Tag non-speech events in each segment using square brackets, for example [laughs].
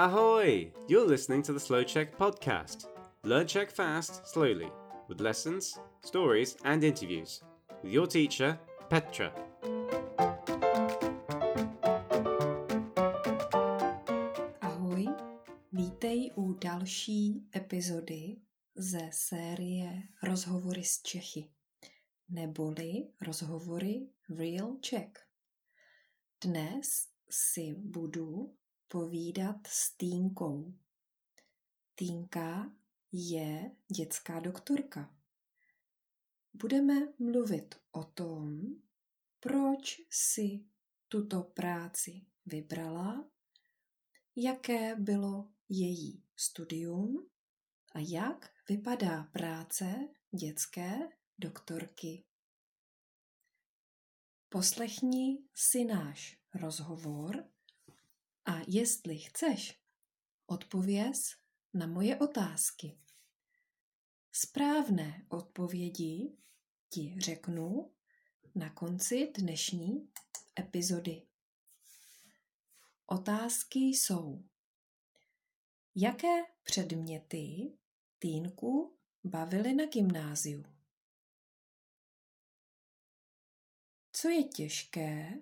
Ahoy! You're listening to the Slow Check podcast. Learn Czech fast, slowly, with lessons, stories, and interviews. With your teacher, Petra. Ahoj, vítej u další epizody ze série Rozhovory s Čechy, neboli rozhovory Real Czech. Dnes si budu povídat s Týnkou. Týnka je dětská doktorka. Budeme mluvit o tom, proč si tuto práci vybrala, jaké bylo její studium a jak vypadá práce dětské doktorky. Poslechni si náš rozhovor a jestli chceš, odpověz na moje otázky. Správné odpovědi ti řeknu na konci dnešní epizody. Otázky jsou: Jaké předměty Týnku bavily na gymnáziu? Co je těžké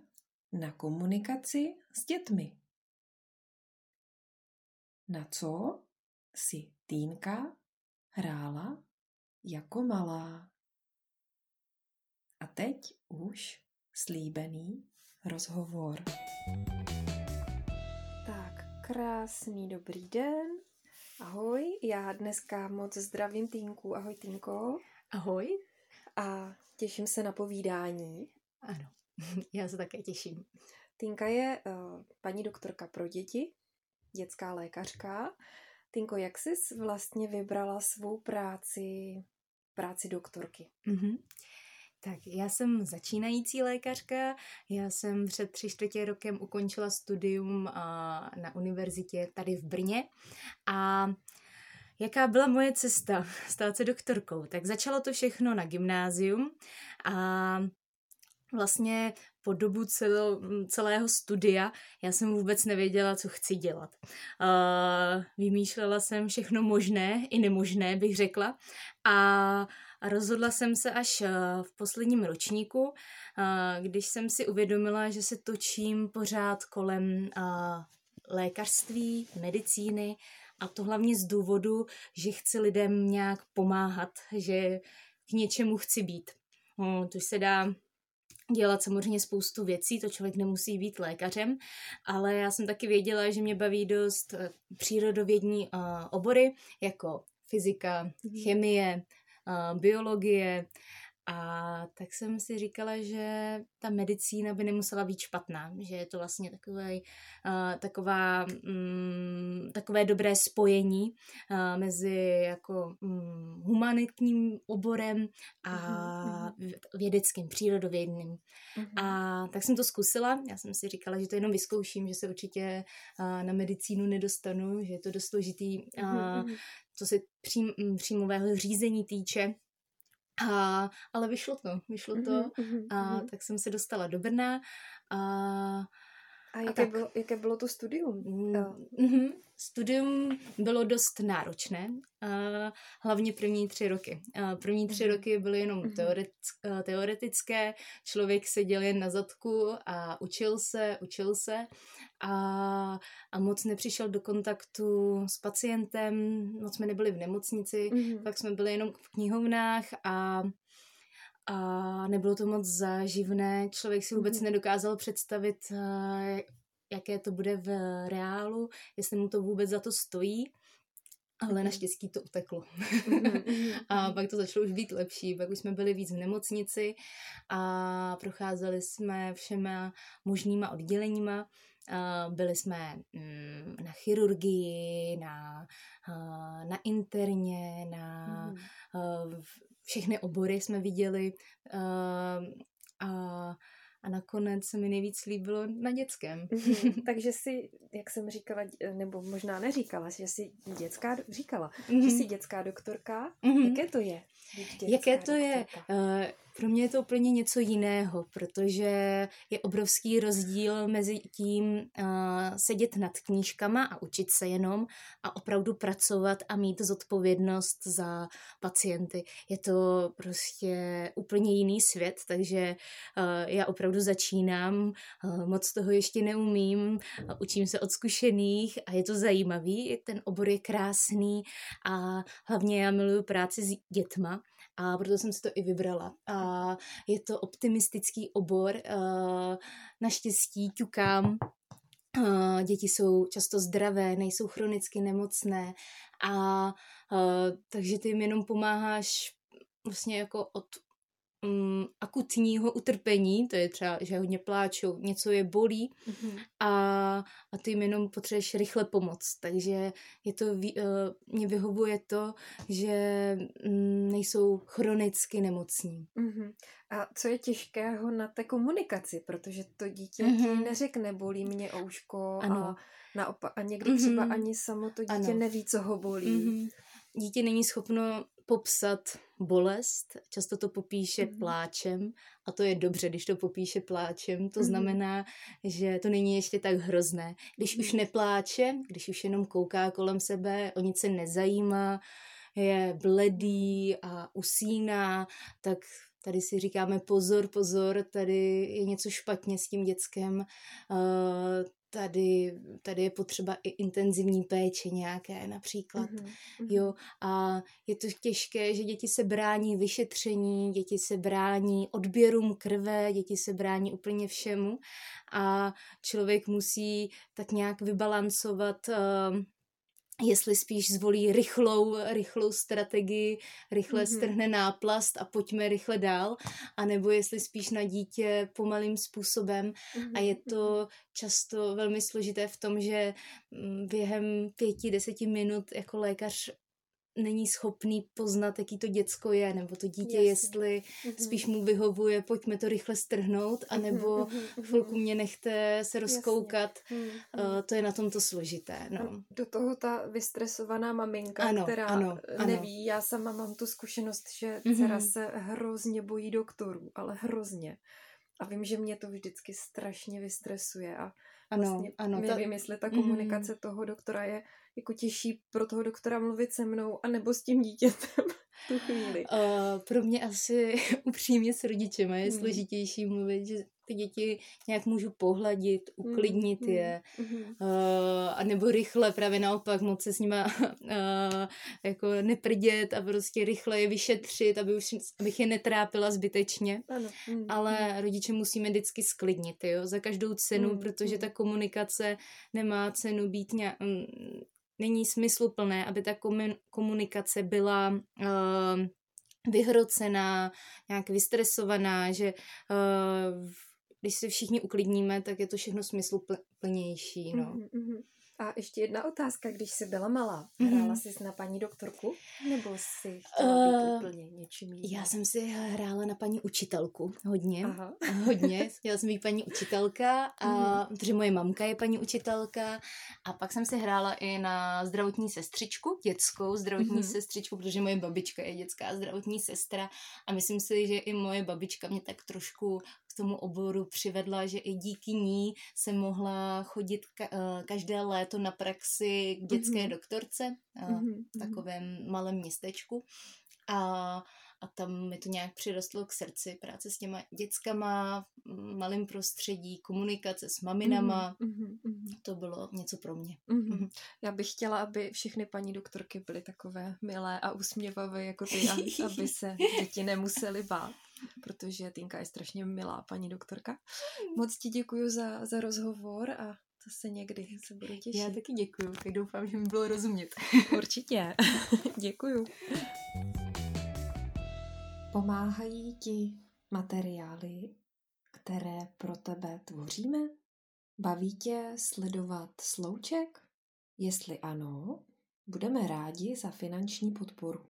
na komunikaci s dětmi? Na co si Týnka hrála jako malá? A teď už slíbený rozhovor. Tak, krásný dobrý den. Ahoj, já dneska moc zdravím Týnku. Ahoj Týnko. Ahoj. A těším se na povídání. Ano, [laughs] já se také těším. Týnka je uh, paní doktorka pro děti, dětská lékařka. Týnko, jak jsi vlastně vybrala svou práci, práci doktorky? Mm-hmm. Tak já jsem začínající lékařka, já jsem před tři čtvrtě rokem ukončila studium na univerzitě tady v Brně a jaká byla moje cesta [laughs] stát se doktorkou? Tak začalo to všechno na gymnázium a vlastně po dobu celo, celého studia já jsem vůbec nevěděla, co chci dělat. Uh, vymýšlela jsem všechno možné i nemožné, bych řekla. A rozhodla jsem se až v posledním ročníku, když jsem si uvědomila, že se točím pořád kolem lékařství, medicíny a to hlavně z důvodu, že chci lidem nějak pomáhat, že k něčemu chci být. No, to se dá dělat samozřejmě spoustu věcí, to člověk nemusí být lékařem, ale já jsem taky věděla, že mě baví dost eh, přírodovědní uh, obory, jako fyzika, mhm. chemie, uh, biologie, a tak jsem si říkala, že ta medicína by nemusela být špatná, že je to vlastně takové, uh, taková, um, takové dobré spojení uh, mezi jako um, humanitním oborem a uh-huh. vědeckým, přírodovědným. Uh-huh. A tak jsem to zkusila, já jsem si říkala, že to jenom vyzkouším, že se určitě uh, na medicínu nedostanu, že je to dost složitý, uh, co se přím, příjmového řízení týče, a, ale vyšlo to, vyšlo to mm-hmm, a mm-hmm. tak jsem se dostala do Brna a a jaké, a tak, bylo, jaké bylo to studium? Mm-hmm. Studium bylo dost náročné, uh, hlavně první tři roky. Uh, první tři mm-hmm. roky byly jenom teoret, uh, teoretické, člověk seděl jen na zadku a učil se, učil se a, a moc nepřišel do kontaktu s pacientem, moc jsme nebyli v nemocnici, mm-hmm. pak jsme byli jenom v knihovnách a a nebylo to moc záživné. Člověk si vůbec mm-hmm. nedokázal představit, eh, jaké to bude v reálu, jestli mu to vůbec za to stojí. Ale mm-hmm. naštěstí to uteklo. Mm-hmm. [laughs] a pak to začalo už být lepší. Pak už jsme byli víc v nemocnici a procházeli jsme všema možnýma odděleníma. Byli jsme mm, na chirurgii, na, na interně, na všechny obory jsme viděli uh, a, a nakonec se mi nejvíc líbilo na dětském. Mm-hmm. [laughs] Takže si, jak jsem říkala, nebo možná neříkala, že jsi dětská, říkala, mm-hmm. že jsi dětská doktorka. Mm-hmm. Jaké to je? Jaké to doktorka? je? Uh, pro mě je to úplně něco jiného, protože je obrovský rozdíl mezi tím uh, sedět nad knížkama a učit se jenom a opravdu pracovat a mít zodpovědnost za pacienty. Je to prostě úplně jiný svět, takže uh, já opravdu začínám, uh, moc toho ještě neumím, uh, učím se od zkušených a je to zajímavý, ten obor je krásný a hlavně já miluju práci s dětma, a proto jsem si to i vybrala. A je to optimistický obor, naštěstí ťukám, děti jsou často zdravé, nejsou chronicky nemocné. A takže ty jim jenom pomáháš vlastně jako od um, akutního utrpení, to je třeba, že hodně pláčou, něco je bolí mm-hmm. a, a ty jim jenom potřebuješ rychle pomoct. Takže je to, uh, mě vyhovuje to, že um, nejsou chronicky nemocní. Mm-hmm. A co je těžkého na té komunikaci, protože to dítě mm-hmm. ti neřekne, bolí mě ouško ano. a naopak, a někdy mm-hmm. třeba ani samo to dítě ano. neví, co ho bolí. Mm-hmm. Dítě není schopno popsat bolest, často to popíše mm. pláčem a to je dobře, když to popíše pláčem, to mm. znamená, že to není ještě tak hrozné. Když mm. už nepláče, když už jenom kouká kolem sebe, o nic se nezajímá, je bledý a usíná, tak tady si říkáme pozor, pozor, tady je něco špatně s tím dětskem, uh, tady, tady je potřeba i intenzivní péče nějaké například, mm-hmm. jo, a je to těžké, že děti se brání vyšetření, děti se brání odběrům krve, děti se brání úplně všemu a člověk musí tak nějak vybalancovat uh, jestli spíš zvolí rychlou, rychlou strategii, rychle mm-hmm. strhne náplast a pojďme rychle dál, anebo jestli spíš na dítě pomalým způsobem mm-hmm. a je to mhm. často velmi složité v tom, že mm, během pěti, deseti minut jako lékař není schopný poznat, jaký to děcko je, nebo to dítě, Jasně. jestli mm-hmm. spíš mu vyhovuje, pojďme to rychle strhnout, anebo mm-hmm. chvilku mě nechte se rozkoukat. Mm-hmm. Uh, to je na tom to složité. No. Do toho ta vystresovaná maminka, ano, která ano, neví, ano. já sama mám tu zkušenost, že dcera mm-hmm. se hrozně bojí doktorů, ale hrozně. A vím, že mě to vždycky strašně vystresuje a ano, vlastně ano, nevím, ta... jestli ta komunikace mm. toho doktora je jako těžší pro toho doktora mluvit se mnou, anebo s tím dítětem tu chvíli. Uh, pro mě asi [laughs] upřímně s rodičema je mm. složitější mluvit, že ty děti nějak můžu pohladit, uklidnit mm, je, mm, uh, a nebo rychle právě naopak moc se s nima uh, [laughs] jako neprdět a prostě rychle je vyšetřit, aby už, abych je netrápila zbytečně. Ano. Mm, Ale mm. rodiče musíme vždycky sklidnit, jo, za každou cenu, mm, protože mm. ta komunikace nemá cenu být nějak, mm, není smysluplné, aby ta komunikace byla uh, vyhrocená, nějak vystresovaná, že uh, když se všichni uklidníme, tak je to všechno smysluplnější. No. Mm-hmm. A ještě jedna otázka, když jsi byla malá, mhm. hrála jsi na paní doktorku, nebo jsi chtěla uh, být úplně něčím jiným? Já jsem si hrála na paní učitelku, hodně, Aha. [laughs] hodně, chtěla jsem být paní učitelka, a, mm-hmm. protože moje mamka je paní učitelka a pak jsem si hrála i na zdravotní sestřičku, dětskou zdravotní mm-hmm. sestřičku, protože moje babička je dětská zdravotní sestra a myslím si, že i moje babička mě tak trošku tomu oboru přivedla, že i díky ní se mohla chodit ka- eh, každé léto na praxi k dětské mm-hmm. doktorce mm-hmm. v takovém malém městečku. A a tam mi to nějak přirostlo k srdci, práce s těma dětskama, malým prostředí, komunikace s maminama, mm-hmm, mm-hmm. to bylo něco pro mě. Mm-hmm. Mm-hmm. Já bych chtěla, aby všechny paní doktorky byly takové milé a usměvavé jako ty, aby [laughs] se děti nemuseli bát protože Týnka je strašně milá paní doktorka. Hmm. Moc ti děkuji za, za rozhovor a to se někdy se budu těšit. Já taky děkuji, tak doufám, že mi bylo rozumět. Určitě. [laughs] děkuji. Pomáhají ti materiály, které pro tebe tvoříme? Baví tě sledovat slouček? Jestli ano, budeme rádi za finanční podporu.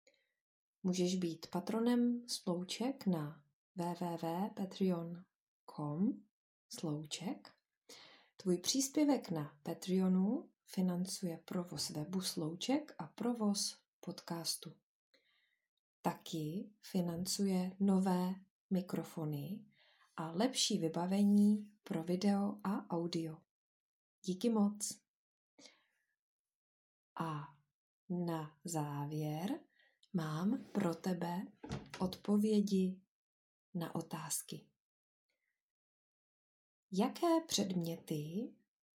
Můžeš být patronem Slouček na www.patreon.com slouček. Tvůj příspěvek na Patreonu financuje provoz webu Slouček a provoz podcastu. Taky financuje nové mikrofony a lepší vybavení pro video a audio. Díky moc. A na závěr mám pro tebe odpovědi na otázky. Jaké předměty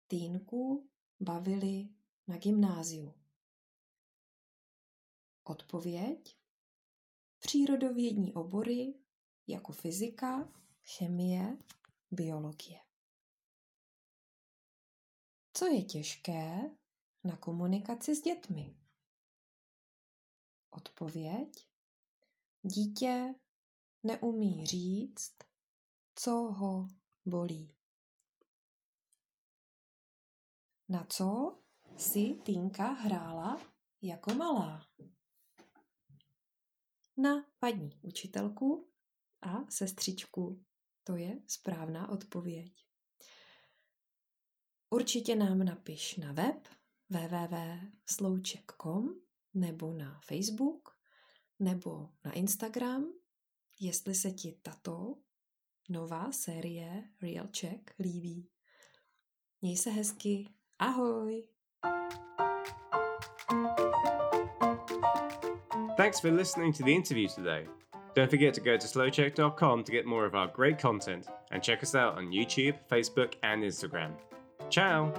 Týnku bavily na gymnáziu? Odpověď? Přírodovědní obory jako fyzika, chemie, biologie. Co je těžké na komunikaci s dětmi? Odpověď? Dítě neumí říct, co ho bolí. Na co si Týnka hrála jako malá? Na paní učitelku a sestřičku. To je správná odpověď. Určitě nám napiš na web www.slouček.com nebo na Facebook nebo na Instagram, jestli se ti tato nová série Real Check líbí. Měj se hezky. Ahoj! Thanks for listening to the interview today. Don't forget to go to slowcheck.com to get more of our great content and check us out on YouTube, Facebook, and Instagram. Ciao!